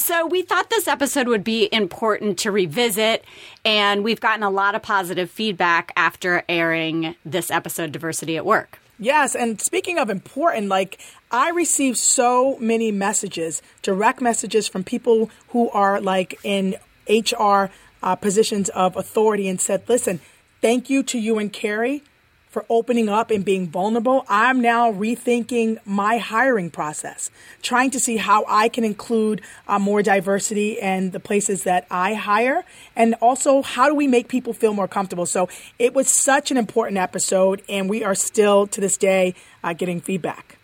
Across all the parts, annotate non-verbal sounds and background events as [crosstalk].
So we thought this episode would be important to revisit, and we've gotten a lot of positive feedback after airing this episode, Diversity at Work. Yes, and speaking of important, like I receive so many messages, direct messages from people who are like in HR uh, positions of authority and said, listen, thank you to you and Carrie for opening up and being vulnerable. I'm now rethinking my hiring process, trying to see how I can include uh, more diversity in the places that I hire. And also, how do we make people feel more comfortable? So it was such an important episode, and we are still to this day uh, getting feedback.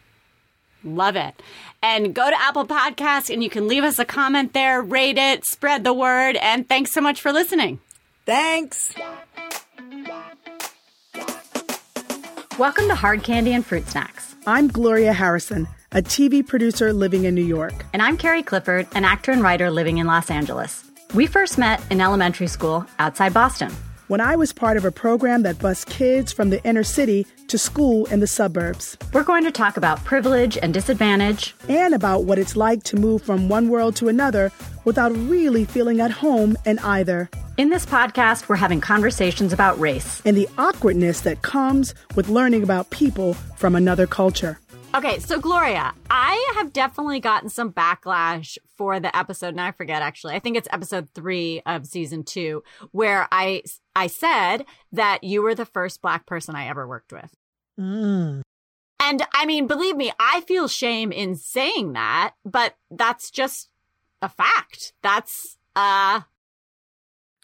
Love it. And go to Apple Podcasts and you can leave us a comment there, rate it, spread the word. And thanks so much for listening. Thanks. Welcome to Hard Candy and Fruit Snacks. I'm Gloria Harrison, a TV producer living in New York. And I'm Carrie Clifford, an actor and writer living in Los Angeles. We first met in elementary school outside Boston. When I was part of a program that bused kids from the inner city to school in the suburbs. We're going to talk about privilege and disadvantage, and about what it's like to move from one world to another without really feeling at home in either. In this podcast, we're having conversations about race and the awkwardness that comes with learning about people from another culture. Okay, so Gloria, I have definitely gotten some backlash for the episode, and I forget actually. I think it's episode three of season two, where I I said that you were the first black person I ever worked with. Mm. And I mean, believe me, I feel shame in saying that, but that's just a fact. That's uh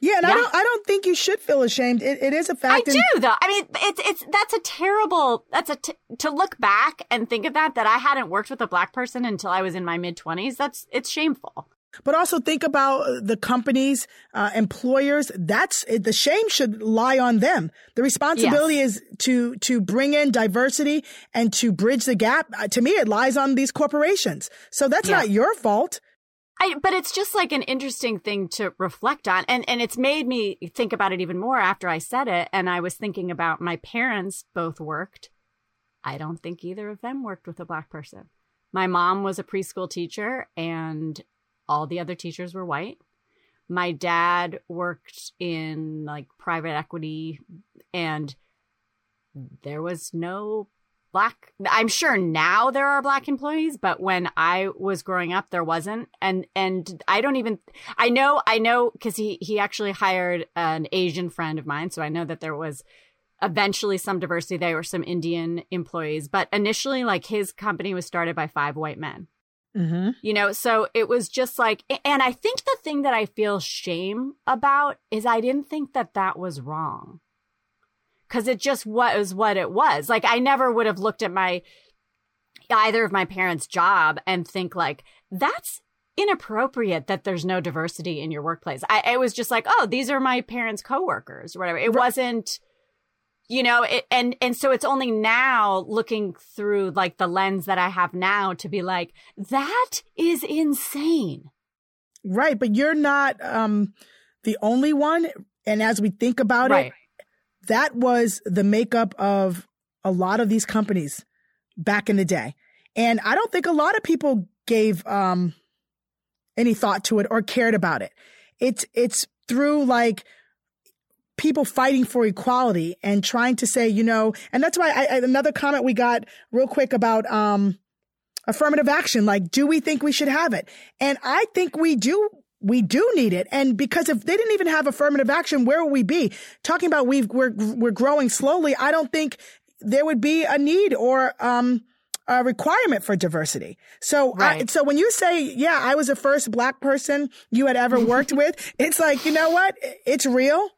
yeah, and yeah. I don't. I don't think you should feel ashamed. It, it is a fact. I and- do, though. I mean, it's it's that's a terrible. That's a t- to look back and think of that. That I hadn't worked with a black person until I was in my mid twenties. That's it's shameful. But also think about the companies, uh, employers. That's the shame should lie on them. The responsibility yes. is to to bring in diversity and to bridge the gap. Uh, to me, it lies on these corporations. So that's yeah. not your fault. I, but it's just like an interesting thing to reflect on. And, and it's made me think about it even more after I said it. And I was thinking about my parents both worked. I don't think either of them worked with a black person. My mom was a preschool teacher and all the other teachers were white. My dad worked in like private equity and there was no black i'm sure now there are black employees but when i was growing up there wasn't. And and i don't even i know i know because he he actually hired an asian friend of mine so i know that there was eventually some diversity. There were some indian employees but initially like his company was started by five white men. Mm-hmm. you know so it was just like and i think the thing that i feel shame about is i didn't think that that was wrong because it just was what it was. Like I never would have looked at my either of my parents' job and think like that's inappropriate that there's no diversity in your workplace. I it was just like, oh, these are my parents' coworkers or whatever. It right. wasn't you know it, and and so it's only now looking through like the lens that i have now to be like that is insane right but you're not um the only one and as we think about right. it that was the makeup of a lot of these companies back in the day. And I don't think a lot of people gave um, any thought to it or cared about it. It's it's through like people fighting for equality and trying to say, you know, and that's why I, another comment we got real quick about um, affirmative action. Like, do we think we should have it? And I think we do we do need it. And because if they didn't even have affirmative action, where would we be? Talking about we we're, we're growing slowly. I don't think there would be a need or, um, a requirement for diversity. So, right. I, so when you say, yeah, I was the first black person you had ever worked [laughs] with, it's like, you know what? It's real.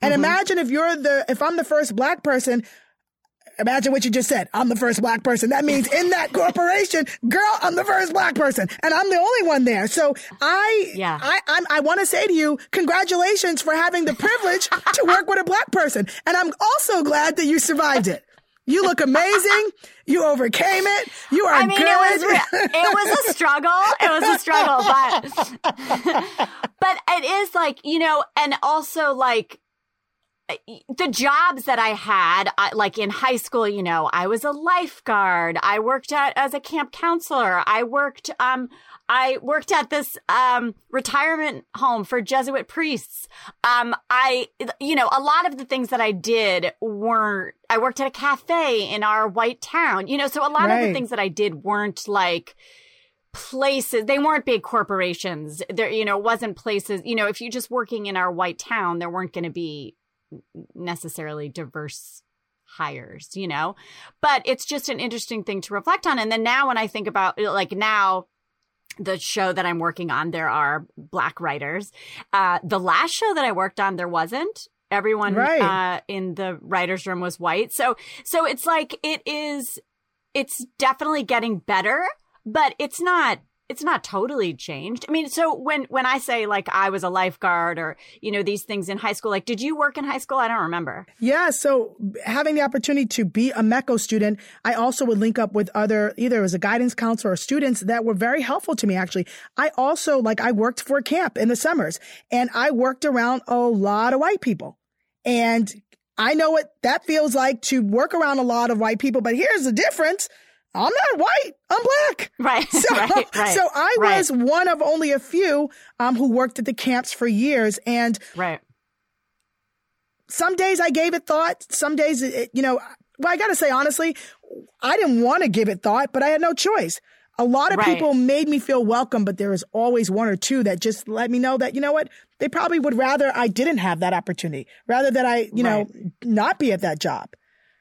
And mm-hmm. imagine if you're the, if I'm the first black person, Imagine what you just said. I'm the first black person. That means in that corporation, girl, I'm the first black person and I'm the only one there. So I, yeah. I, I'm, I want to say to you, congratulations for having the privilege to work with a black person. And I'm also glad that you survived it. You look amazing. You overcame it. You are I mean, good. It was, it was a struggle. It was a struggle, but, [laughs] but it is like, you know, and also like, the jobs that I had, like in high school, you know, I was a lifeguard. I worked at, as a camp counselor. I worked, um, I worked at this um, retirement home for Jesuit priests. Um, I, you know, a lot of the things that I did weren't. I worked at a cafe in our white town. You know, so a lot right. of the things that I did weren't like places they weren't big corporations there you know wasn't places you know if you're just working in our white town there weren't going to be necessarily diverse hires you know? But it's just an interesting thing to reflect on. And then now when i think about like now the show that i'm working on there are black writers. Uh the last show that i worked on there wasn't. Everyone right. uh in the writers room was white. So so it's like it is it's definitely getting better but it's not it's not totally changed. I mean, so when when I say like I was a lifeguard or you know these things in high school, like did you work in high school? I don't remember. Yeah, so having the opportunity to be a METCO student, I also would link up with other either as a guidance counselor or students that were very helpful to me. Actually, I also like I worked for a camp in the summers, and I worked around a lot of white people, and I know what that feels like to work around a lot of white people. But here's the difference I'm not white. I'm black. Right. So, [laughs] right, [laughs] right, so I right. was one of only a few um, who worked at the camps for years. And right. some days I gave it thought. Some days, it, you know, well, I got to say, honestly, I didn't want to give it thought, but I had no choice. A lot of people made me feel welcome, but there was always one or two that just let me know that, you know what, they probably would rather I didn't have that opportunity, rather that I, you know, not be at that job.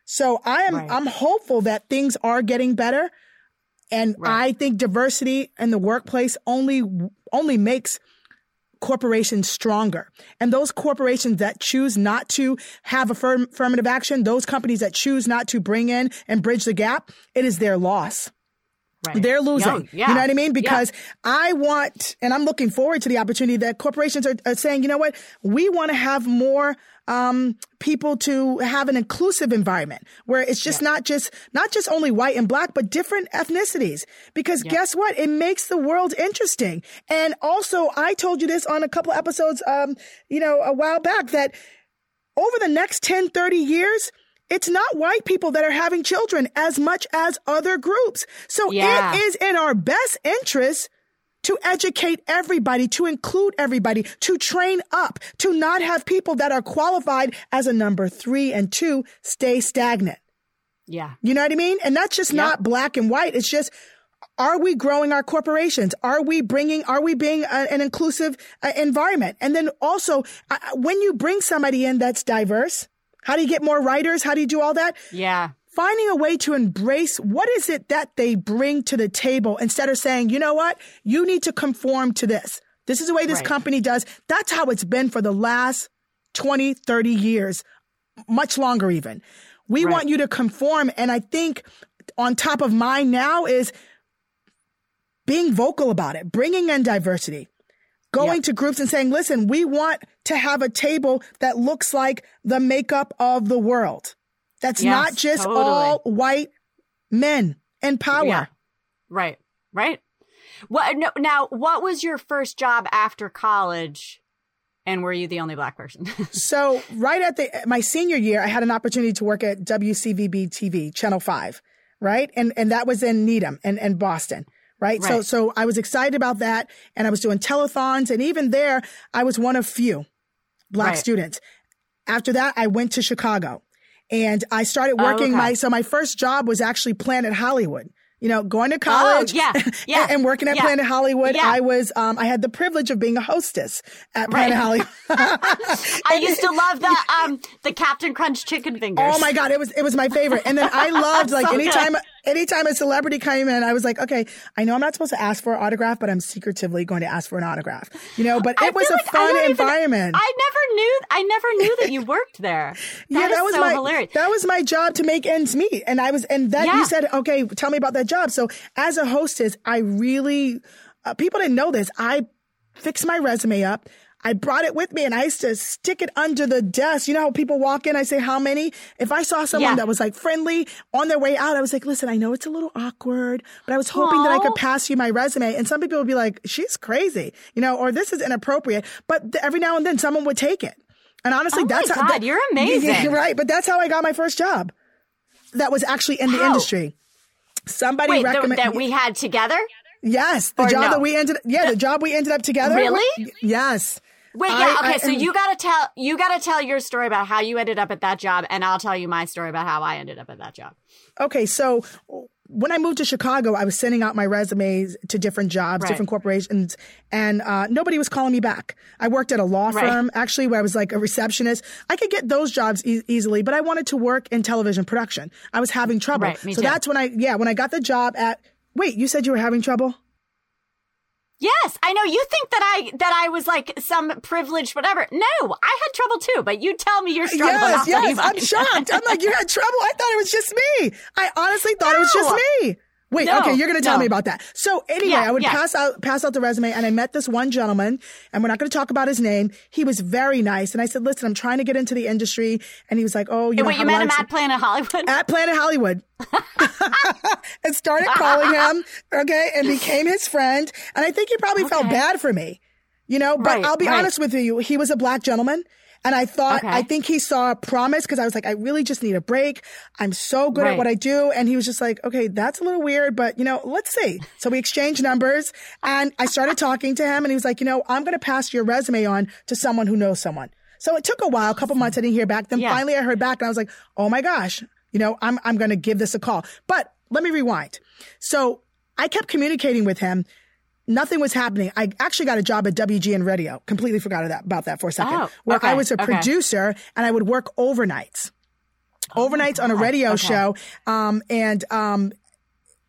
So I am, right. I'm hopeful that things are getting better. And right. I think diversity in the workplace only, only makes corporations stronger. And those corporations that choose not to have affirmative action, those companies that choose not to bring in and bridge the gap, it is their loss. Right. They're losing. yeah. You know what I mean? Because yeah. I want, and I'm looking forward to the opportunity that corporations are, are saying, you know what? We want to have more um, people to have an inclusive environment where it's just yeah. not just not just only white and black, but different ethnicities. Because yeah. guess what? It makes the world interesting. And also, I told you this on a couple episodes, um, you know, a while back that over the next 10, 30 years, it's not white people that are having children as much as other groups. So yeah. it is in our best interest to educate everybody, to include everybody, to train up, to not have people that are qualified as a number three and two stay stagnant. Yeah. You know what I mean? And that's just yep. not black and white. It's just, are we growing our corporations? Are we bringing, are we being a, an inclusive uh, environment? And then also, uh, when you bring somebody in that's diverse, how do you get more writers? How do you do all that? Yeah finding a way to embrace what is it that they bring to the table instead of saying, you know what, you need to conform to this. This is the way this right. company does. That's how it's been for the last 20, 30 years, much longer even. We right. want you to conform. And I think on top of mine now is being vocal about it, bringing in diversity, going yep. to groups and saying, listen, we want to have a table that looks like the makeup of the world. That's yes, not just totally. all white men in power. Yeah. Right. Right. What no, now what was your first job after college? And were you the only black person? [laughs] so right at the my senior year, I had an opportunity to work at WCVB TV, Channel 5, right? And and that was in Needham and, and Boston. Right? right. So so I was excited about that and I was doing telethons and even there I was one of few black right. students. After that I went to Chicago and I started working oh, okay. my, so my first job was actually Planet Hollywood you know, going to college, oh, yeah, [laughs] yeah, and, working at yeah. Planet Hollywood. Yeah. I was, um, I had the privilege of being a hostess at Planet right. Hollywood. [laughs] I used to love the, um, the Captain Crunch chicken fingers. Oh my god, it was it was my favorite. And then I [laughs] loved like so anytime good. Anytime a celebrity came in, I was like, okay, I know I'm not supposed to ask for an autograph, but I'm secretively going to ask for an autograph. You know, but it was a like fun environment. Even, I never knew, I never knew that you worked there. [laughs] That yeah, that was so my hilarious. that was my job to make ends meet, and I was, and that yeah. you said, okay, tell me about that job. So as a hostess, I really uh, people didn't know this. I fixed my resume up. I brought it with me and I used to stick it under the desk. You know how people walk in, I say, how many? If I saw someone yeah. that was like friendly on their way out, I was like, listen, I know it's a little awkward, but I was hoping Aww. that I could pass you my resume. And some people would be like, she's crazy, you know, or this is inappropriate. But th- every now and then someone would take it. And honestly, oh that's God, how, that, you're [laughs] amazing. Right. But that's how I got my first job. That was actually in the industry. Somebody Wait, recommended that we had together. Yes, the Or job no? that we ended. Yeah, the job we ended up together. Really? Yes. Wait, I- yeah, okay. I- so you gotta tell you gotta tell your story about how you ended up at that job, and I'll tell you my story about how I ended up at that job. Okay, so when I moved to Chicago, I was sending out my resumes to different jobs, Right. different corporations, and uh, nobody was calling me back. I worked at a law Right. firm, actually, where I was like a receptionist. I could get those jobs e- easily, but I wanted to work in television production. I was having trouble. Right, so too. that's when I, yeah, when I got the job at, wait, you said you were having trouble? Yes, I know. You think that I that I was like some privileged whatever. No, I had trouble too. But you tell me your struggle. and I'll Yes, yes. I'm shocked. I'm like, you had trouble? I thought it was just me. I honestly thought it was just [laughs] me. Wait, No, okay, you're going to tell no. me about that. So anyway, Yeah, I would yeah. pass out pass out the resume, and I met this one gentleman, and we're not going to talk about his name. He was very nice, and I said, "Listen, I'm trying to get into the industry," and he was like, "Oh, you know, you a met him at Planet Hollywood? at Planet Hollywood. [laughs] and started calling him, [laughs] okay, and became his friend. And I think he probably felt bad for me, you know, but Right, I'll be right. honest with you. He was a black gentleman. And I thought, Okay. I think he saw a promise because I was like, I really just need a break. I'm so good at what I do. And he was just like, okay, that's a little weird, but you know, let's see. So we exchanged numbers and I started talking to him and he was like, you know, I'm going to pass your resume on to someone who knows someone. So it took a while, a couple months. I didn't hear back. Then Yeah. finally I heard back and I was like, oh my gosh, you know, I'm, I'm going to give this a call. But let me rewind. So I kept communicating with him. Nothing was happening. I actually got a job at WGN Radio. Completely forgot about that for a second. Oh, where okay, I was a okay. producer and I would work overnights. overnights on a radio Oh Okay. show. Um, and, um,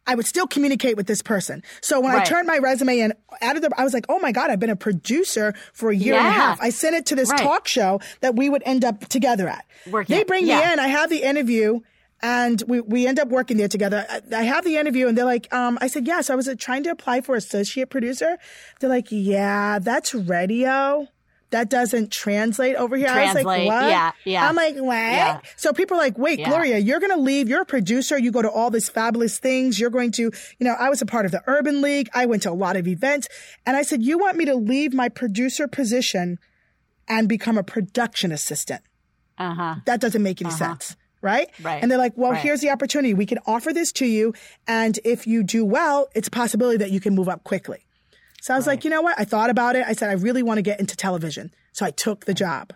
I would still communicate with this person. So when I turned my resume in out of the, I was like, oh my God, I've been a producer for a year and a half. I sent it to this Right. talk show that we would end up together at. Working They bring yeah. me in. I have the interview and we, we end up working there together. I, I have the interview and they're like, um, I said, yes, I was uh, trying to apply for associate producer. They're like, yeah, that's radio. That doesn't translate over here. I was like, what? yeah, yeah. I'm like, what? Yeah. So people are like, wait, Yeah. Gloria, you're going to leave. You're a producer. You go to all these fabulous things. You're going to, you know, I was a part of the Urban League. I went to a lot of events. And I said, you want me to leave my producer position and become a production assistant? Uh huh. That doesn't make any sense. Right? Right. And they're like, well, Right. here's the opportunity. We can offer this to you. And if you do well, it's a possibility that you can move up quickly. So I was like, you know what? I thought about it. I said, I really want to get into television. So I took the job.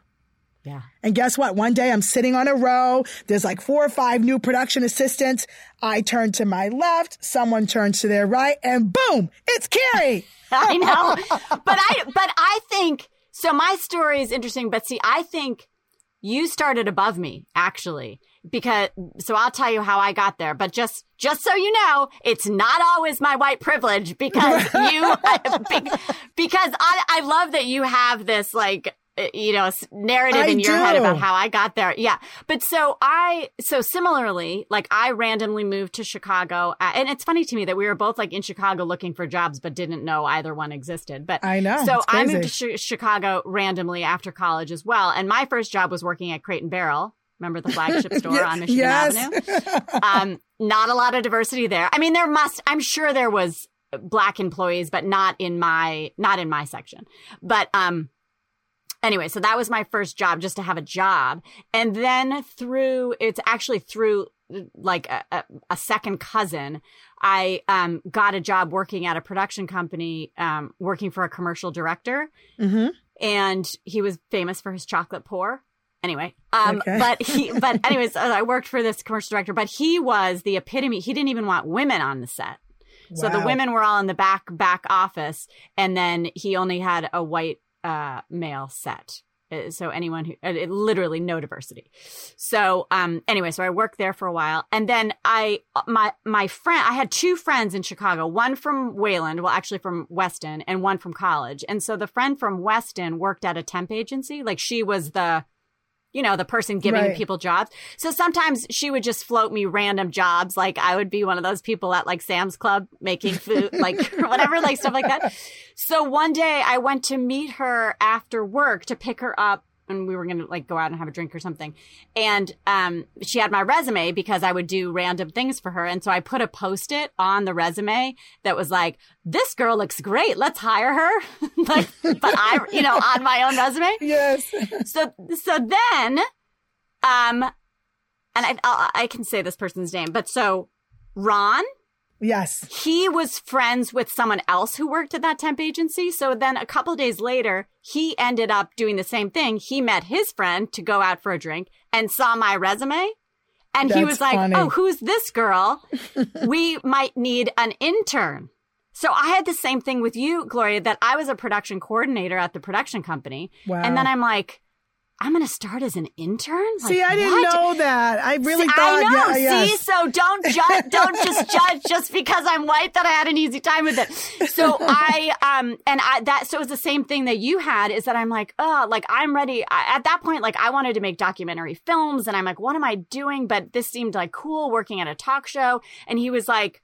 Yeah. And guess what? One day I'm sitting on a row. There's like four or five new production assistants. I turn to my left. Someone turns to their right and boom, it's Carrie. [laughs] I know. but I but I think so my story is interesting, but see, I think you started above me, actually. Because so I'll tell you how I got there, but just just so you know, it's not always my white privilege because [laughs] you [laughs] because I I love that you have this like you know narrative I in your head about how I got there. Yeah. But so I so similarly, like I randomly moved to Chicago uh, and it's funny to me that we were both like in Chicago looking for jobs but didn't know either one existed. But I know, So I moved to Chi- Chicago randomly after college as well and my first job was working at Crate and Barrel. Remember the flagship [laughs] store on Michigan yes. Avenue? um, not a lot of diversity there. I mean, there must. I'm sure there was black employees, but not in my not in my section. But um, anyway, so that was my first job, just to have a job, and then through it's actually through like a, a, a second cousin. I um, got a job working at a production company, um, working for a commercial director hmm and he was famous for his chocolate pour. Anyway, um, Okay. but he, [laughs] but anyways, I worked for this commercial director, but he was the epitome. He didn't even want women on the set. So the women were all in the back, back office. And then he only had a white, uh, male set. Uh, So anyone who, uh, it- literally no diversity. So, um, anyway, so I worked there for a while. And then I, my, my friend, I had two friends in Chicago, one from Wayland, well, actually from Weston and one from college. And so the friend from Weston worked at a temp agency. Like she was the, you know, the person giving Right. people jobs. So sometimes she would just float me random jobs. Like I would be one of those people at like Sam's Club making food, [laughs] like [laughs] whatever, like stuff like that. So one day I went to meet her after work to pick her up and we were going to like go out and have a drink or something. And, um, she had my resume because I would do random things for her. And so I put a post it on the resume that was like, this girl looks great. Let's hire her. [laughs] like, but I, you know, on my own resume Yes. [laughs] so so then um and I, I I can say this person's name but so Ron Yes. He was friends with someone else who worked at that temp agency. So then a couple days later, he ended up doing the same thing. He met his friend to go out for a drink and saw my resume. And That's he was like, funny. Oh, who's this girl? we might need an intern. So I had the same thing with you, Gloria, that I was a production coordinator at the production company. Wow. And then I'm like, I'm going to start as an intern? Like, See, I didn't what? know that. I really See, thought. I know. Yeah, See, yes. so don't judge. [laughs] Don't just judge just because I'm white that I had an easy time with it. So [laughs] I um and I that so it was the same thing that you had is that I'm like oh like I'm ready I, at that point like I wanted to make documentary films and I'm like what am I doing? But this seemed like cool working at a talk show and he was like.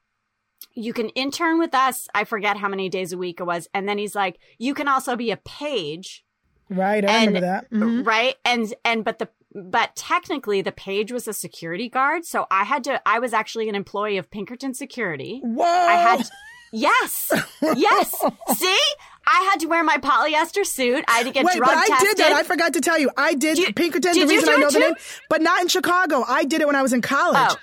You can intern with us. I forget how many days a week it was. And then he's like, you can also be a page Right. I and- remember that. Mhm. right and and but the but technically the page was a security guard so i had to i was actually an employee of pinkerton security Whoa. i had [laughs] yes yes [laughs] see i had to wear my polyester suit i had to get Wait, drug but I did that. I forgot to tell you. I did Did- Pinkerton. did the reason I know the name, but not in Chicago. I did it when I was in college. Oh.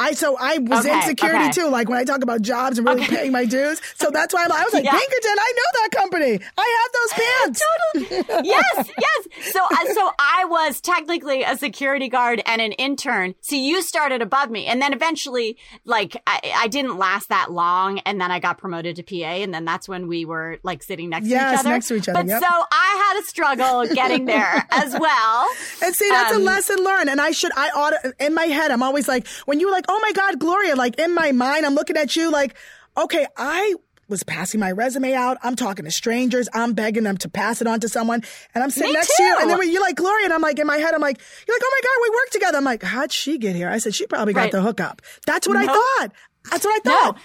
I so I was in security okay. too. Like when I talk about jobs and really Okay. paying my dues. So that's why I'm, I was like Yeah. Pinkerton. I know that company. I have those pants. [laughs] totally. Yes, yes. So, uh, so I was technically a security guard and an intern. So you started above me, and then eventually, like, I, I didn't last that long, and then I got promoted to PA, and then that's when we were like sitting next to each other. next to each other, But yep. so I had a struggle getting there [laughs] as well. And see, that's a Um, lesson learned. And I should, I ought in my head, I'm always like, when you were like, oh my God, Gloria, like in my mind, I'm looking at you like, okay, I was passing my resume out. I'm talking to strangers. I'm begging them to pass it on to someone. And I'm sitting Me next to you. And then you're like, Gloria, and I'm like, in my head, I'm like, you're like, oh my God, we work together. I'm like, how'd she get here? I said, she probably got Right. the hookup. That's what I thought. That's what I thought. No.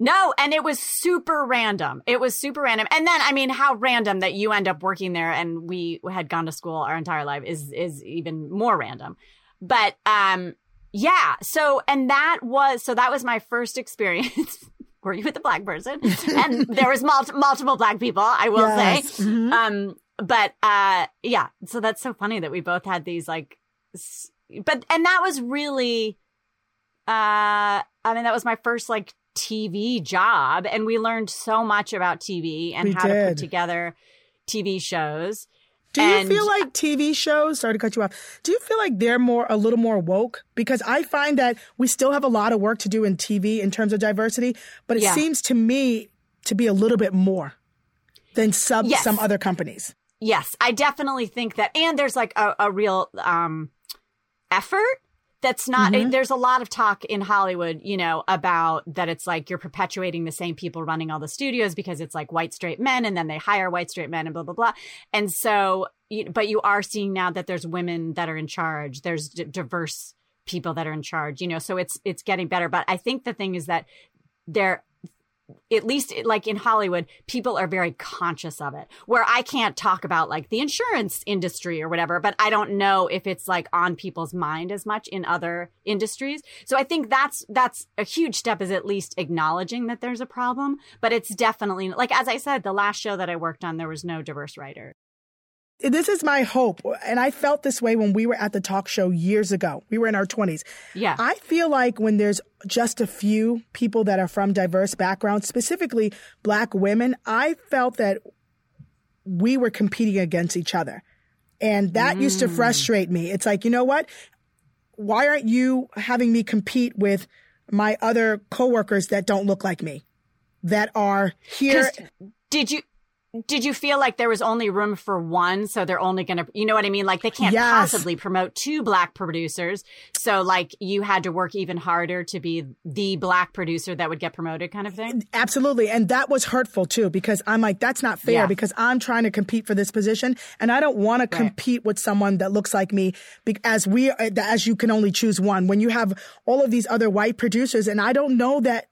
No, and it was super random. It was super random. And then, I mean, how random that you end up working there and we had gone to school our entire life is, is even more random. But, um, yeah. So, and that was, so that was my first experience [laughs] Were you with a black person. [laughs] and there was mul- multiple black people, I will Yes. say. Mhm. Um, but, uh, yeah. So that's so funny that we both had these like, s- but, and that was really, uh, I mean, that was my first like TV job, and we learned so much about TV and We how to put together TV shows. Do you And- feel like TV shows, sorry to cut you off, do you feel like they're more, a little more woke? Because I find that we still have a lot of work to do in TV in terms of diversity, but it Yeah. seems to me to be a little bit more than some, Yes. some other companies. Yes, I definitely think that, and there's like a, a real um, effort. That's not. Mhm. There's a lot of talk in Hollywood, you know, about that. It's like you're perpetuating the same people running all the studios because it's like white straight men, and then they hire white straight men, and blah blah blah. And so, you- but you are seeing now that there's women that are in charge. There's d- diverse people that are in charge. You know, so it's it's getting better. But I think the thing is that there at least like in Hollywood, people are very conscious of it. Where I can't talk about like the insurance industry or whatever, but I don't know if it's like on people's mind as much in other industries. So I think that's that's a huge step is at least acknowledging that there's a problem, but it's definitely like as I said, the last show that I worked on there was no diverse writer. This is my hope. And I felt this way when we were at the talk show years ago. We were in our 20s. Yeah. I feel like when there's just a few people that are from diverse backgrounds, specifically black women, I felt that we were competing against each other. And that used to mm. frustrate me. It's like, you know what? Why aren't you having me compete with my other coworkers that don't look like me? That are here? did you did you feel like there was only room for one so they're only going to you know what i mean like they can't Yes. possibly promote two black producers so like you had to work even harder to be the black producer that would get promoted kind of thing Absolutely. And that was hurtful too, because I'm like, that's not fair Yeah. because I'm trying to compete for this position and I don't want to compete with someone that looks like me as we, uh, as you can only choose one. When you have all of these other white producers and I don't know that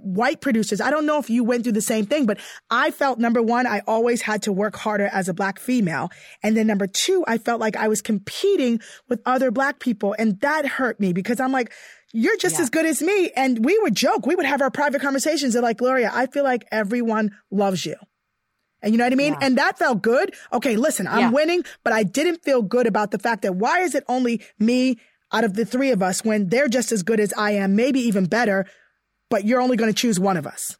white producers, I don't know if you went through the same thing, but I felt number one, I always had to work harder as a black female. And then number two, I felt like I was competing with other black people and that hurt me because I'm like, you're just Yeah. as good as me. And we would joke. We would have our private conversations. They're like, Gloria, I feel like everyone loves you. And you know what I mean? Yeah. And that felt good. Okay, listen, I'm Yeah. winning, but I didn't feel good about the fact that why is it only me out of the three of us when they're just as good as I am, maybe even better? But you're only going to choose one of us.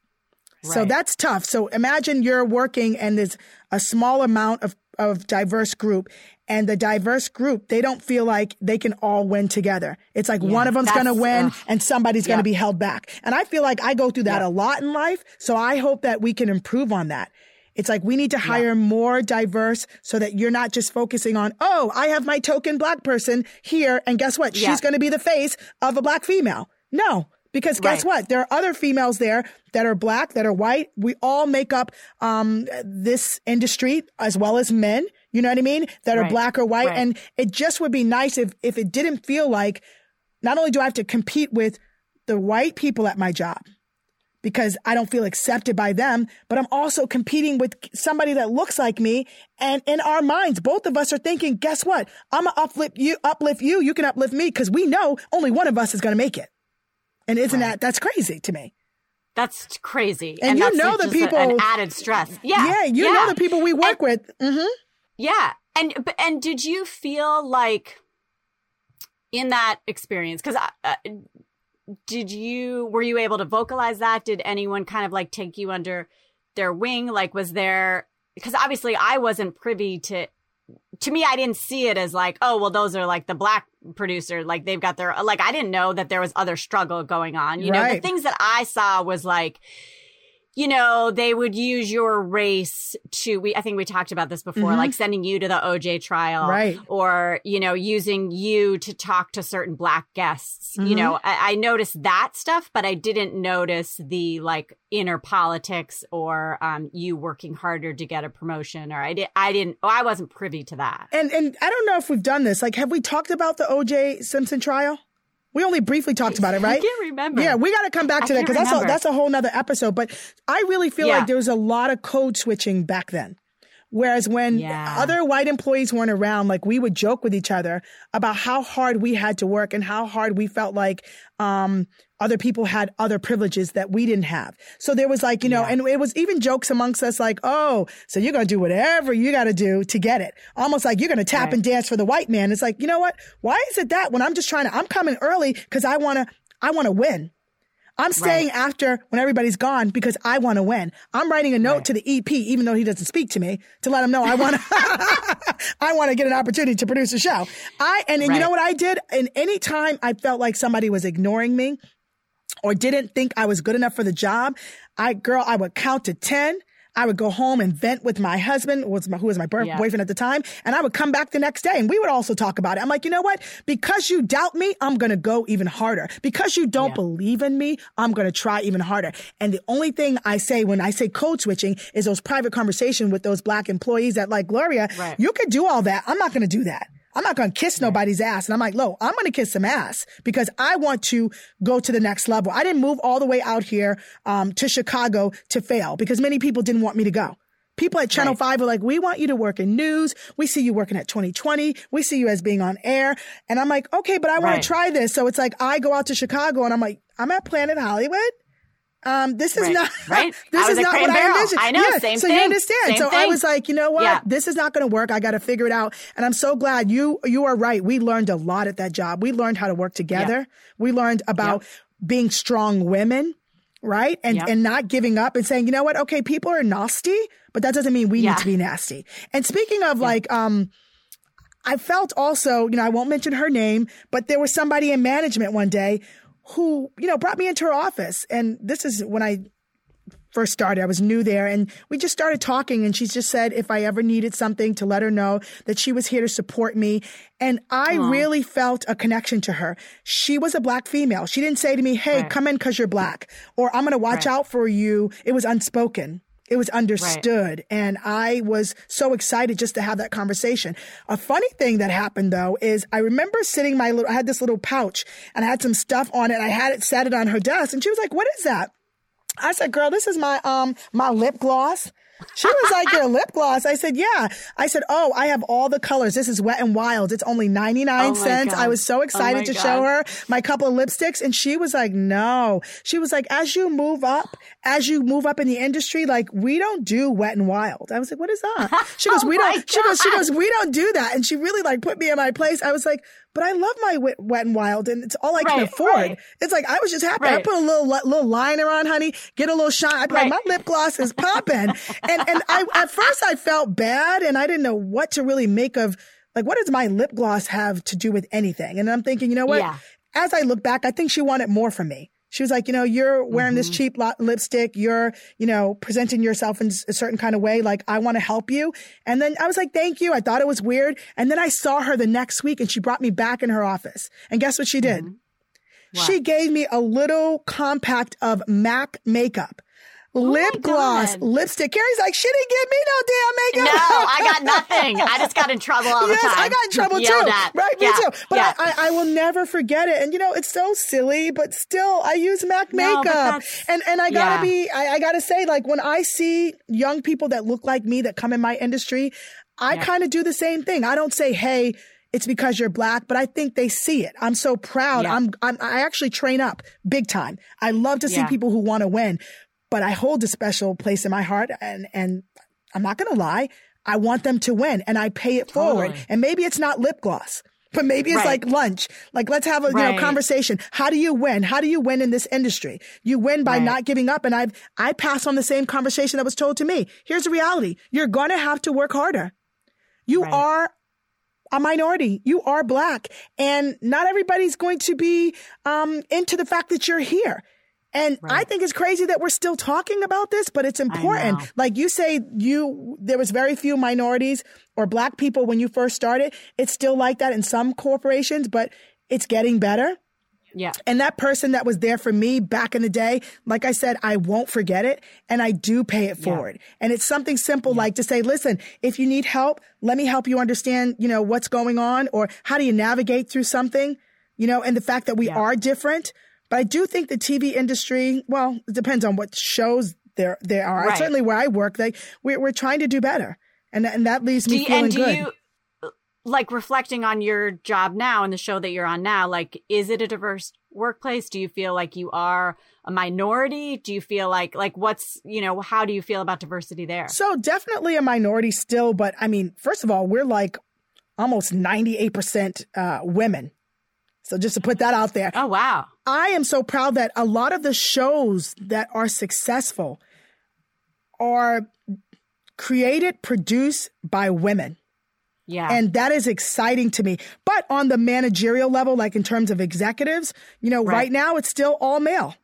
Right. So that's tough. So imagine you're working and there's a small amount of, of diverse group and the diverse group, they don't feel like they can all win together. It's like yeah, one of them's going to win uh, and somebody's yeah. going to be held back. And I feel like I go through that yeah. a lot in life. So I hope that we can improve on that. It's like we need to hire more diverse so that you're not just focusing on, oh, I have my token black person here. And guess what? She's going to be the face of a black female. No, because guess right. what? There are other females there that are black, that are white. We all make up um, this industry as well as men. You know what I mean? That right. are black or white. Right. And it just would be nice if if it didn't feel like not only do I have to compete with the white people at my job because I don't feel accepted by them, but I'm also competing with somebody that looks like me. And in our minds, both of us are thinking, guess what? I'm gonna uplift you, uplift you. You can uplift me because we know only one of us is going to make it. And isn't right. that, that's crazy to me. That's crazy. And, and you know the people. An added stress. Yeah. Yeah. You yeah. know the people we work and, with. Mm-hmm. Yeah. And, and did you feel like in that experience, because uh, did you, were you able to vocalize that? Did anyone kind of like take you under their wing? Like, was there, because obviously I wasn't privy to to me, I didn't see it as like, oh, well, those are like the black producer. Like they've got their, like, I didn't know that there was other struggle going on. You right. know, the things that I saw was like, you know, they would use your race to, we, I think we talked about this before, mm-hmm. like sending you to the OJ trial. Right. Or, you know, using you to talk to certain black guests. Mm-hmm. You know, I, I, noticed that stuff, but I didn't notice the like inner politics or um, you working harder to get a promotion or I, did, I didn't, oh, I wasn't privy to that. And, and I don't know if we've done this. Like, have we talked about the OJ Simpson trial? We only briefly talked about it, [laughs] right? I can't remember. Yeah, we got to come back to that because that's a, that's a whole nother episode. But I really feel yeah. like there was a lot of code switching back then. Whereas when yeah. other white employees weren't around, like we would joke with each other about how hard we had to work and how hard we felt like um, other people had other privileges that we didn't have. So there was like, you know, yeah. and it was even jokes amongst us like, oh, so you're going to do whatever you got to do to get it. Almost like you're going to tap right. and dance for the white man. It's like, you know what? Why is it that when I'm just trying to, I'm coming early because I want to, I want to win. I'm staying right. after when everybody's gone because I want to win. I'm writing a note right. to the EP, even though he doesn't speak to me, to let him know I want to, [laughs] [laughs] I want to get an opportunity to produce a show. I, and, and right. you know what I did? And any time I felt like somebody was ignoring me or didn't think I was good enough for the job, I, girl, I would count to 10 I would go home and vent with my husband, who was my, who was my yeah. boyfriend at the time, and I would come back the next day and we would also talk about it. I'm like, you know what? Because you doubt me, I'm going to go even harder. Because you don't yeah. believe in me, I'm going to try even harder. And the only thing I say when I say code switching is those private conversations with those black employees that like, Gloria, right. you could do all that. I'm not going to do that. I'm not going to kiss nobody's ass. And I'm like, Lo, I'm going to kiss some ass because I want to go to the next level. I didn't move all the way out here um, to Chicago to fail because many people didn't want me to go. People at Channel right. 5 were like, we want you to work in news. We see you working at 2020. We see you as being on air. And I'm like, okay, but I want right. to try this. So it's like, I go out to Chicago and I'm like, I'm at Planet Hollywood. Um, this is right. not, [laughs] right. this is not what barrel. I envisioned. I know, yeah, same so thing. you understand. Same so thing. I was like, you know what? Yeah. This is not going to work. I got to figure it out. And I'm so glad you, you are right. We learned a lot at that job. We learned how to work together. We learned about being strong women. Right. And, and not giving up and saying, you know what? Okay. People are nasty, but that doesn't mean we need to be nasty. And speaking of like, um, I felt also, you know, I won't mention her name, but there was somebody in management one day who, you know, brought me into her office. And this is when I first started. I was new there and we just started talking and she just said if I ever needed something to let her know that she was here to support me. And I Aww. really felt a connection to her. She was a black female. She didn't say to me, Hey, right. come in cause you're black or I'm going to watch right. out for you. It was unspoken. It was understood. Right. And I was so excited just to have that conversation. A funny thing that happened though is I remember sitting my little, I had this little pouch and I had some stuff on it. I had it set it on her desk and she was like, what is that? I said, girl, this is my, um, my lip gloss. She was like, your lip gloss. I said, yeah. I said, oh, I have all the colors. This is Wet and Wild. It's only 99 oh cents. God. I was so oh excited oh to God. show her my couple of lipsticks. And she was like, no. She was like, as you move up, as you move up in the industry, like we don't do Wet and Wild. I was like, what is that? [laughs] She goes, oh we don't, God. she goes, she goes, we don't do that. And she really like put me in my place. I was like, but I love my wet, wet and wild and it's all I can afford. Right. It's like, I was just happy. Right. I put a little, little liner on, honey, get a little shine. I'd be like, my lip gloss is popping. [laughs] and, and I, at first I felt bad and I didn't know what to really make of, like, what does my lip gloss have to do with anything? And I'm thinking, you know what? Yeah. As I look back, I think she wanted more from me. She was like, you know, you're wearing mm-hmm. this cheap lipstick. You're, you know, presenting yourself in a certain kind of way. Like, I want to help you. And then I was like, thank you. I thought it was weird. And then I saw her the next week and she brought me back in her office. And guess what she did? Mm-hmm. She gave me a little compact of MAC makeup Oh lip gloss, God. lipstick. Carrie's like, she didn't give me no damn makeup. No, I got nothing. I just got in trouble all yes, the time. I got in trouble too. At. Right, yeah. me too. But yeah. I, I, I, will never forget it. And you know, it's so silly, but still, I use MAC no, makeup. And and I gotta yeah. be, I, I, gotta say, like when I see young people that look like me that come in my industry, I kind of do the same thing. I don't say, hey, it's because you're black, but I think they see it. I'm so proud. Yeah. I'm, I'm, i actually train up big time. I love to see yeah. people who want to win, but I hold a special place in my heart and, and I'm not going to lie. I want them to win and I pay it forward. And maybe it's not lip gloss. But maybe it's right. like lunch. Like let's have a right. you know conversation. How do you win? How do you win in this industry? You win by right. not giving up. And I've I pass on the same conversation that was told to me. Here's the reality: you're going to have to work harder. You are a minority. You are black, and not everybody's going to be um, into the fact that you're here. And right. I think it's crazy that we're still talking about this, but it's important. Like you say, you, there was very few minorities or black people when you first started. It's still like that in some corporations, but it's getting better. Yeah. And that person that was there for me back in the day, like I said, I won't forget it and I do pay it forward. Yeah. And it's something simple yeah. like to say, listen, if you need help, let me help you understand, you know, what's going on or how do you navigate through something, you know, and the fact that we yeah. are different but I do think the TV industry, well, it depends on what shows there there are. Right. Certainly where I work, they we're, we're trying to do better, and and that leaves me you, feeling good. Do you, like reflecting on your job now and the show that you're on now, like is it a diverse workplace? Do you feel like you are a minority? Do you feel like like what's you know how do you feel about diversity there? So definitely a minority still, but I mean, first of all, we're like almost ninety eight percent uh, women so just to put that out there. Oh, wow. I am so proud that a lot of the shows that are successful are created, produced by women. Yeah. And that is exciting to me. But on the managerial level, like in terms of executives, you know, right, right now it's still all male.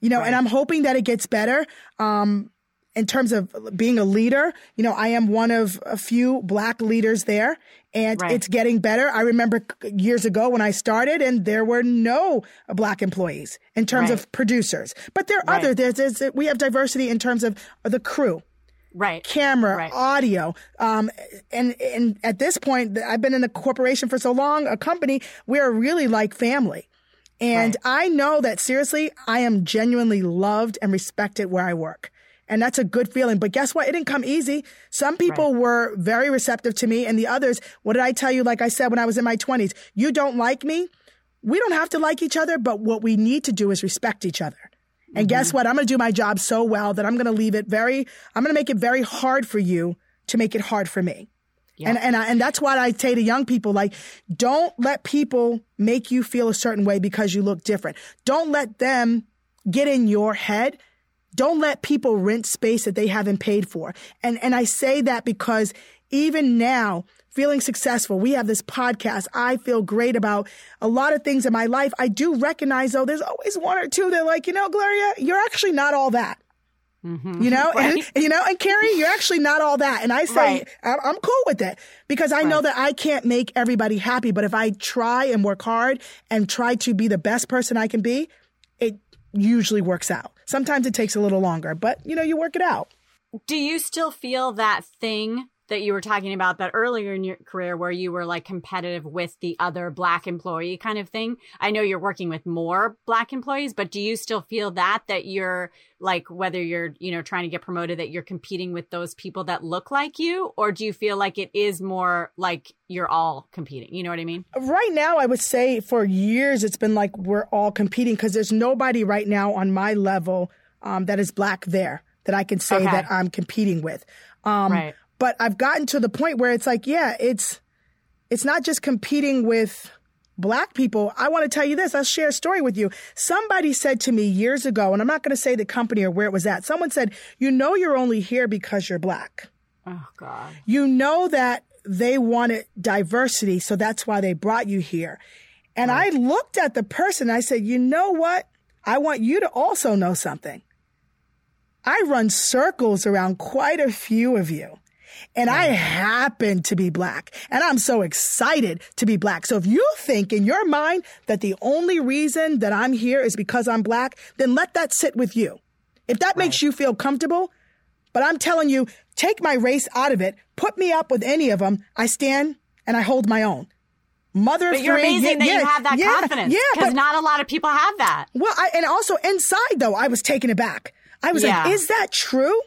You know, right. and I'm hoping that it gets better. Um, in terms of being a leader, you know, I am one of a few black leaders there and right. it's getting better. I remember years ago when I started and there were no black employees in terms right. of producers, but there are right. other, there's, there's, we have diversity in terms of the crew. Right. Camera, audio. Um, and, and at this point, I've been in a corporation for so long, a company, we're really like family. And I know that seriously, I am genuinely loved and respected where I work. And that's a good feeling. But guess what? It didn't come easy. Some people right. were very receptive to me and the others, what did I tell you? Like I said, when I was in my twenties, you don't like me. We don't have to like each other, but what we need to do is respect each other. And mm-hmm. guess what? I'm going to do my job so well that I'm going to leave it very, I'm going to make it very hard for you to make it hard for me. Yeah. And and I, and that's why I say to young people like don't let people make you feel a certain way because you look different. Don't let them get in your head don't let people rent space that they haven't paid for. And, and I say that because even now, feeling successful, we have this podcast. I feel great about a lot of things in my life. I do recognize though, there's always one or two that like, you know, Gloria, you're actually not all that. Mm-hmm. You know, [laughs] right. and, you know, and Carrie, you're actually not all that. And I say, right. I'm, cool with it because I right. know that I can't make everybody happy. But if I try and work hard and try to be the best person I can be, usually works out. Sometimes it takes a little longer, but you know, you work it out. Do you still feel that thing that you were talking about that earlier in your career where you were like competitive with the other black employee kind of thing. I know you're working with more black employees, but do you still feel that that you're like whether you're, you know, trying to get promoted that you're competing with those people that look like you or do you feel like it is more like you're all competing? You know what I mean? Right now I would say for years it's been like we're all competing because there's nobody right now on my level um, that is black there that I can say okay. that I'm competing with. Um, right. But I've gotten to the point where it's like, yeah, it's it's not just competing with black people. I want to tell you this. I'll share a story with you. Somebody said to me years ago, and I'm not going to say the company or where it was at. Someone said, "You know, you're only here because you're black." Oh God. You know that they wanted diversity, so that's why they brought you here. And right. I looked at the person. I said, "You know what? I want you to also know something. I run circles around quite a few of you." And I happen to be black and I'm so excited to be black. So if you think in your mind that the only reason that I'm here is because I'm black, then let that sit with you. If that right. makes you feel comfortable, but I'm telling you, take my race out of it, put me up with any of them. I stand and I hold my own. Mother but you're free, amazing yeah, that yeah, you have that yeah, confidence. Yeah, because not a lot of people have that. Well, I, and also inside though, I was taken aback. I was like, is that true?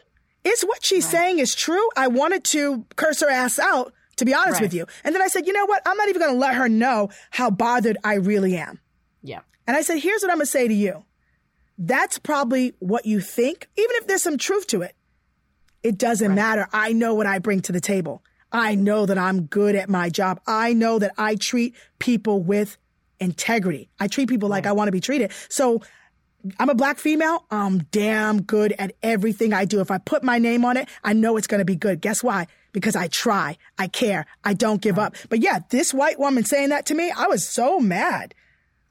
Is what she's right. saying is true? I wanted to curse her ass out, to be honest right. with you. And then I said, you know what? I'm not even going to let her know how bothered I really am. Yeah. And I said, here's what I'm going to say to you. That's probably what you think, even if there's some truth to it. It doesn't right. matter. I know what I bring to the table. I know that I'm good at my job. I know that I treat people with integrity. I treat people like I want to be treated. So I'm a black female. I'm damn good at everything I do. If I put my name on it, I know it's going to be good. Guess why? Because I try, I care, I don't give up. But yeah, this white woman saying that to me, I was so mad.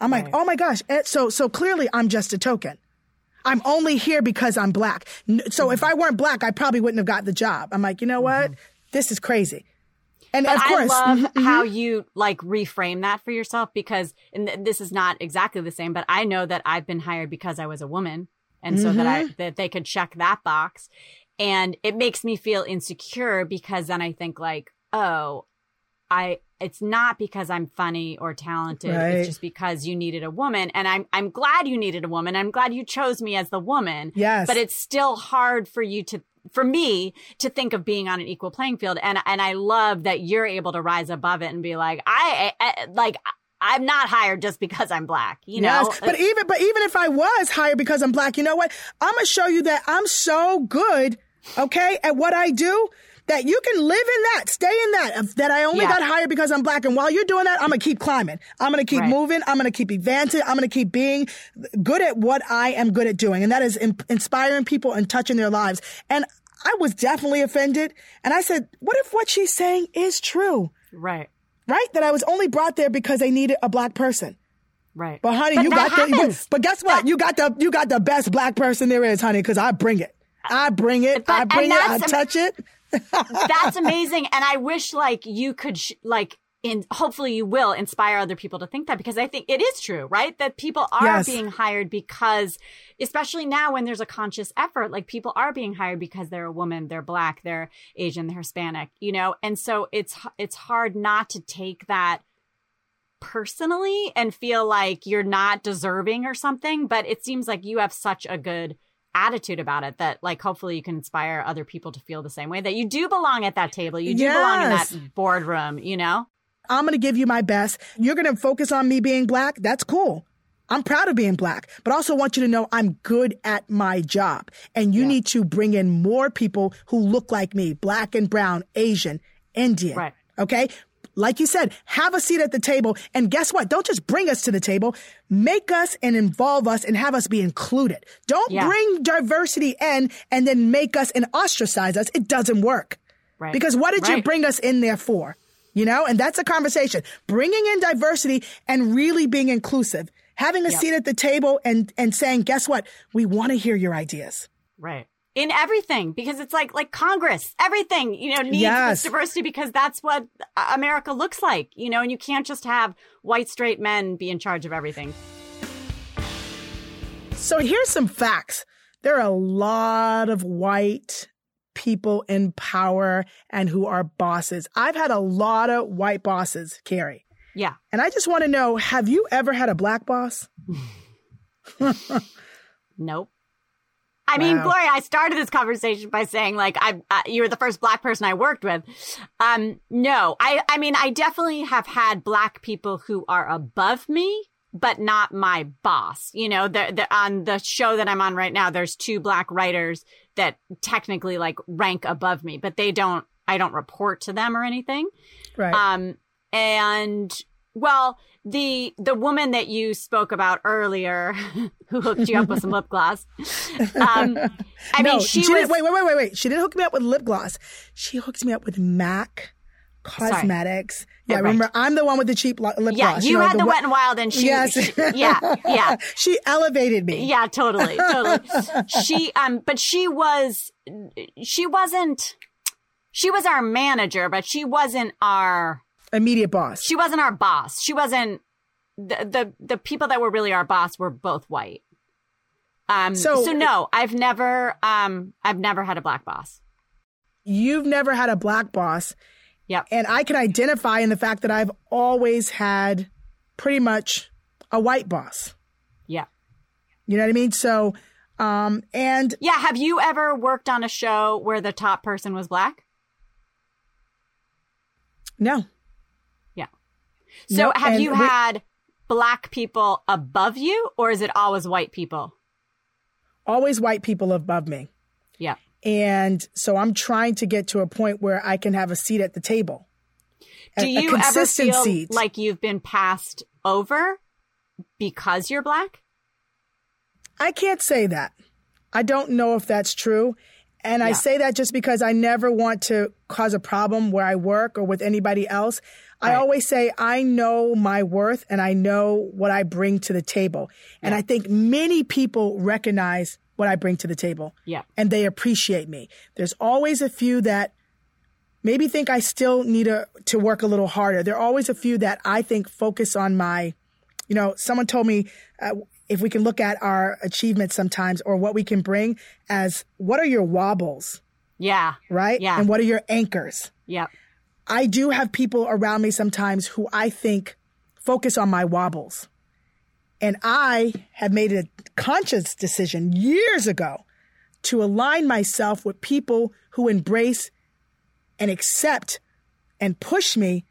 I'm right. like, oh my gosh. So, so clearly I'm just a token. I'm only here because I'm black. So mm-hmm. if I weren't black, I probably wouldn't have got the job. I'm like, you know what? Mm-hmm. This is crazy. And but of course, I love mm-hmm. how you like reframe that for yourself because, and th- this is not exactly the same, but I know that I've been hired because I was a woman, and so that I mm-hmm. that they could check that box, and it makes me feel insecure because then I think like, oh, I it's not because I'm funny or talented. Right. It's just because you needed a woman. And I'm I'm glad you needed a woman. I'm glad you chose me as the woman. Yes. But it's still hard for you to for me to think of being on an equal playing field. And, and I love that you're able to rise above it and be like, I, I like, I'm not hired just because I'm black, you know? Yes, but even, but even if I was hired because I'm black, you know what? I'm going to show you that I'm so good, okay, at what I do that you can live in that, stay in that, that I only yeah. got hired because I'm black. And while you're doing that, I'm going to keep climbing. I'm going to keep right. moving. I'm going to keep advancing. I'm going to keep being good at what I am good at doing. And that is in- inspiring people and touching their lives. And I was definitely offended. And I said, what if what she's saying is true? Right. Right? That I was only brought there because they needed a black person. Right. But honey, but you got happens. the, but guess what? That, you got the, you got the best black person there is, honey, cause I bring it. I bring it. But, I bring it. I touch it. That's amazing. And I wish like you could sh- like in hopefully you will inspire other people to think that because I think it is true, right? That people are yes. being hired because especially now when there's a conscious effort, like people are being hired because they're a woman, they're black, they're Asian, they're Hispanic, you know? And so it's it's hard not to take that personally and feel like you're not deserving or something, but it seems like you have such a good attitude about it that like hopefully you can inspire other people to feel the same way that you do belong at that table you do yes. belong in that boardroom you know I'm going to give you my best. You're going to focus on me being black. That's cool. I'm proud of being black, but also want you to know I'm good at my job. And you yeah. need to bring in more people who look like me, black and brown, Asian, Indian. Right. Okay. Like you said, have a seat at the table. And guess what? Don't just bring us to the table. Make us and involve us and have us be included. Don't yeah. bring diversity in and then make us and ostracize us. It doesn't work. Right. Because what did right. you bring us in there for? you know, and that's a conversation. Bringing in diversity and really being inclusive, having a yep. seat at the table and, and saying, guess what? We want to hear your ideas. Right. In everything, because it's like, like Congress, everything, you know, needs yes. diversity because that's what America looks like, you know, and you can't just have white straight men be in charge of everything. So here's some facts. There are a lot of white people in power and who are bosses. I've had a lot of white bosses, Carrie. Yeah. And I just want to know have you ever had a black boss? [laughs] nope. I mean, wow. Gloria, I started this conversation by saying like I uh, you were the first black person I worked with. Um no, I I mean, I definitely have had black people who are above me but not my boss. You know, the, the, on the show that I'm on right now, there's two black writers that technically like rank above me, but they don't, I don't report to them or anything. Right. Um, and well, the, the woman that you spoke about earlier [laughs] who hooked you up with some lip gloss. Um, I no, mean, she, she was, wait, wait, wait, wait, wait. She didn't hook me up with lip gloss. She hooked me up with MAC cosmetics. Sorry. Yeah, right. remember I'm the one with the cheap lip gloss. Yeah, you, you know, had the, the wet and wild, and she, yes. She, yeah, yeah. [laughs] she elevated me. Yeah, totally, totally. [laughs] she, um, but she was, she wasn't, she was our manager, but she wasn't our immediate boss. She wasn't our boss. She wasn't the the the people that were really our boss were both white. Um, so, so no, I've never, um, I've never had a black boss. You've never had a black boss Yep. And I can identify in the fact that I've always had pretty much a white boss. Yeah. You know what I mean? So, um, and yeah, have you ever worked on a show where the top person was black? No. So have you had black people above you or is it always white people? Always white people above me. Yeah. And so I'm trying to get to a point where I can have a seat at the table. Do you ever feel seat. like you've been passed over because you're black? I can't say that. I don't know if that's true. And yeah. I say that just because I never want to cause a problem where I work or with anybody else. Right. I always say I know my worth and I know what I bring to the table. And I think many people recognize what I bring to the table. Yeah. And they appreciate me. There's always a few that maybe think I still need a, to work a little harder. There are always a few that I think focus on my, you know, someone told me uh, if we can look at our achievements sometimes or what we can bring as what are your wobbles? Yeah. Right? Yeah. And what are your anchors? Yeah. I do have people around me sometimes who I think focus on my wobbles. And I have made a conscious decision years ago to align myself with people who embrace and accept and push me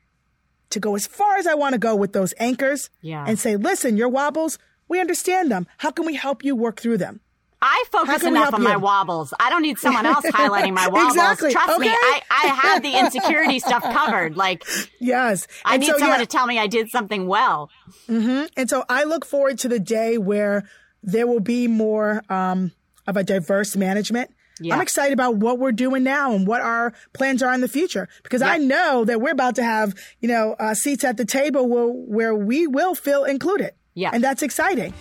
to go as far as I want to go with those anchors yeah. and say, listen, your wobbles, we understand them. How can we help you work through them? I focus enough on you? my wobbles. I don't need someone else [laughs] highlighting my wobbles. Exactly. Trust okay. me, I, I have the [laughs] insecurity stuff covered. Like, yes, I need so, someone yeah. to tell me I did something well. Mm-hmm. And so I look forward to the day where there will be more um, of a diverse management. Yeah. I'm excited about what we're doing now and what our plans are in the future because I know that we're about to have, you know, uh, seats at the table where, where we will feel included. Yeah. And that's exciting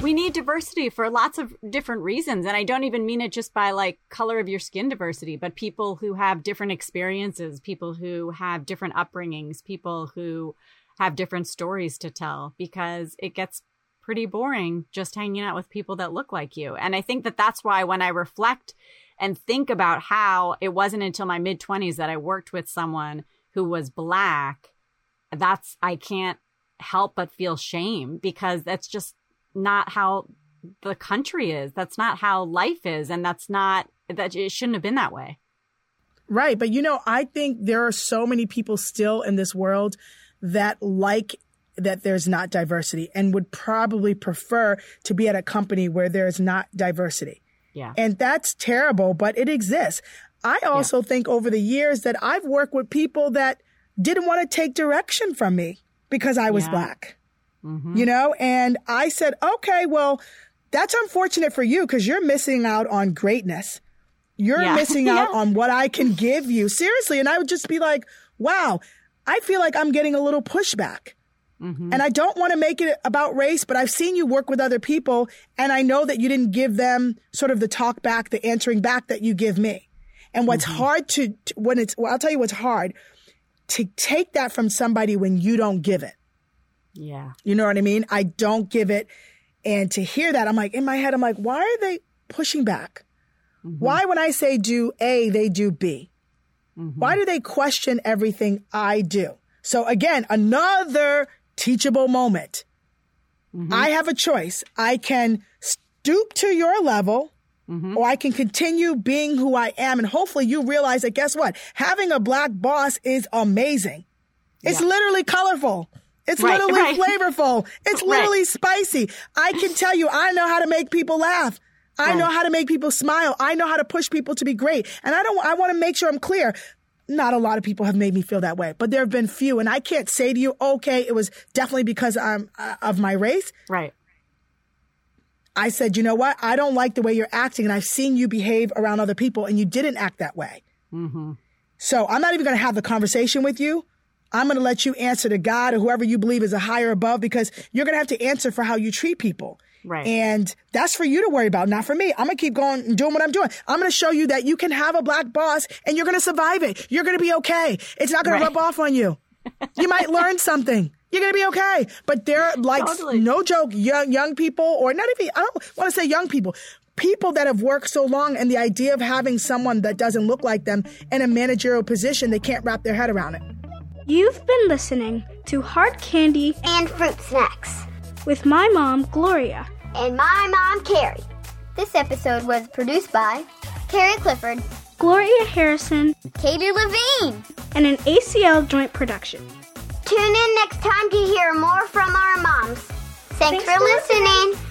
we need diversity for lots of different reasons and i don't even mean it just by like color of your skin diversity but people who have different experiences people who have different upbringings people who have different stories to tell because it gets pretty boring just hanging out with people that look like you and i think that that's why when i reflect and think about how it wasn't until my mid 20s that i worked with someone who was black that's i can't help but feel shame because that's just not how the country is. That's not how life is. And that's not that it shouldn't have been that way. Right. But you know, I think there are so many people still in this world that like that there's not diversity and would probably prefer to be at a company where there's not diversity. Yeah. And that's terrible, but it exists. I also yeah. think over the years that I've worked with people that didn't want to take direction from me because I was yeah. black. Mm-hmm. You know, and I said, okay, well, that's unfortunate for you because you're missing out on greatness. You're yeah. missing [laughs] out yeah. on what I can give you. Seriously. And I would just be like, wow, I feel like I'm getting a little pushback. Mm-hmm. And I don't want to make it about race, but I've seen you work with other people and I know that you didn't give them sort of the talk back, the answering back that you give me. And what's mm-hmm. hard to, when it's, well, I'll tell you what's hard to take that from somebody when you don't give it. Yeah. You know what I mean? I don't give it. And to hear that, I'm like, in my head, I'm like, why are they pushing back? Mm-hmm. Why, when I say do A, they do B? Mm-hmm. Why do they question everything I do? So again, another teachable moment. Mm-hmm. I have a choice. I can stoop to your level mm-hmm. or I can continue being who I am. And hopefully you realize that guess what? Having a black boss is amazing. It's yeah. literally colorful. It's right, literally right. flavorful. [laughs] It's literally right. spicy. I can tell you, I know how to make people laugh. I know how to make people smile. I know how to push people to be great. And I don't, I want to make sure I'm clear. Not a lot of people have made me feel that way, but there have been few. And I can't say to you, okay, it was definitely because I'm uh, of my race. Right. I said, you know what? I don't like the way you're acting. And I've seen you behave around other people and you didn't act that way. Mm-hmm. So I'm not even going to have the conversation with you. I'm going to let you answer to God or whoever you believe is a higher above because you're going to have to answer for how you treat people. Right. And that's for you to worry about, not for me. I'm going to keep going and doing what I'm doing. I'm going to show you that you can have a black boss and you're going to survive it. You're going to be okay. It's not going right. to rub off on you. you might learn something. You're going to be okay. But they're like, totally. no joke, young, young people, or not even, I don't want to say young people, people that have worked so long and the idea of having someone that doesn't look like them in a managerial position, they can't wrap their head around it. You've been listening to Hard Candy and Fruit Snacks with my mom, Gloria, and my mom, Carrie. This episode was produced by Carrie Clifford, Gloria Harrison, Katie Levine, and an ACL joint production. Tune in next time to hear more from our moms. Thanks, Thanks for listening. listening.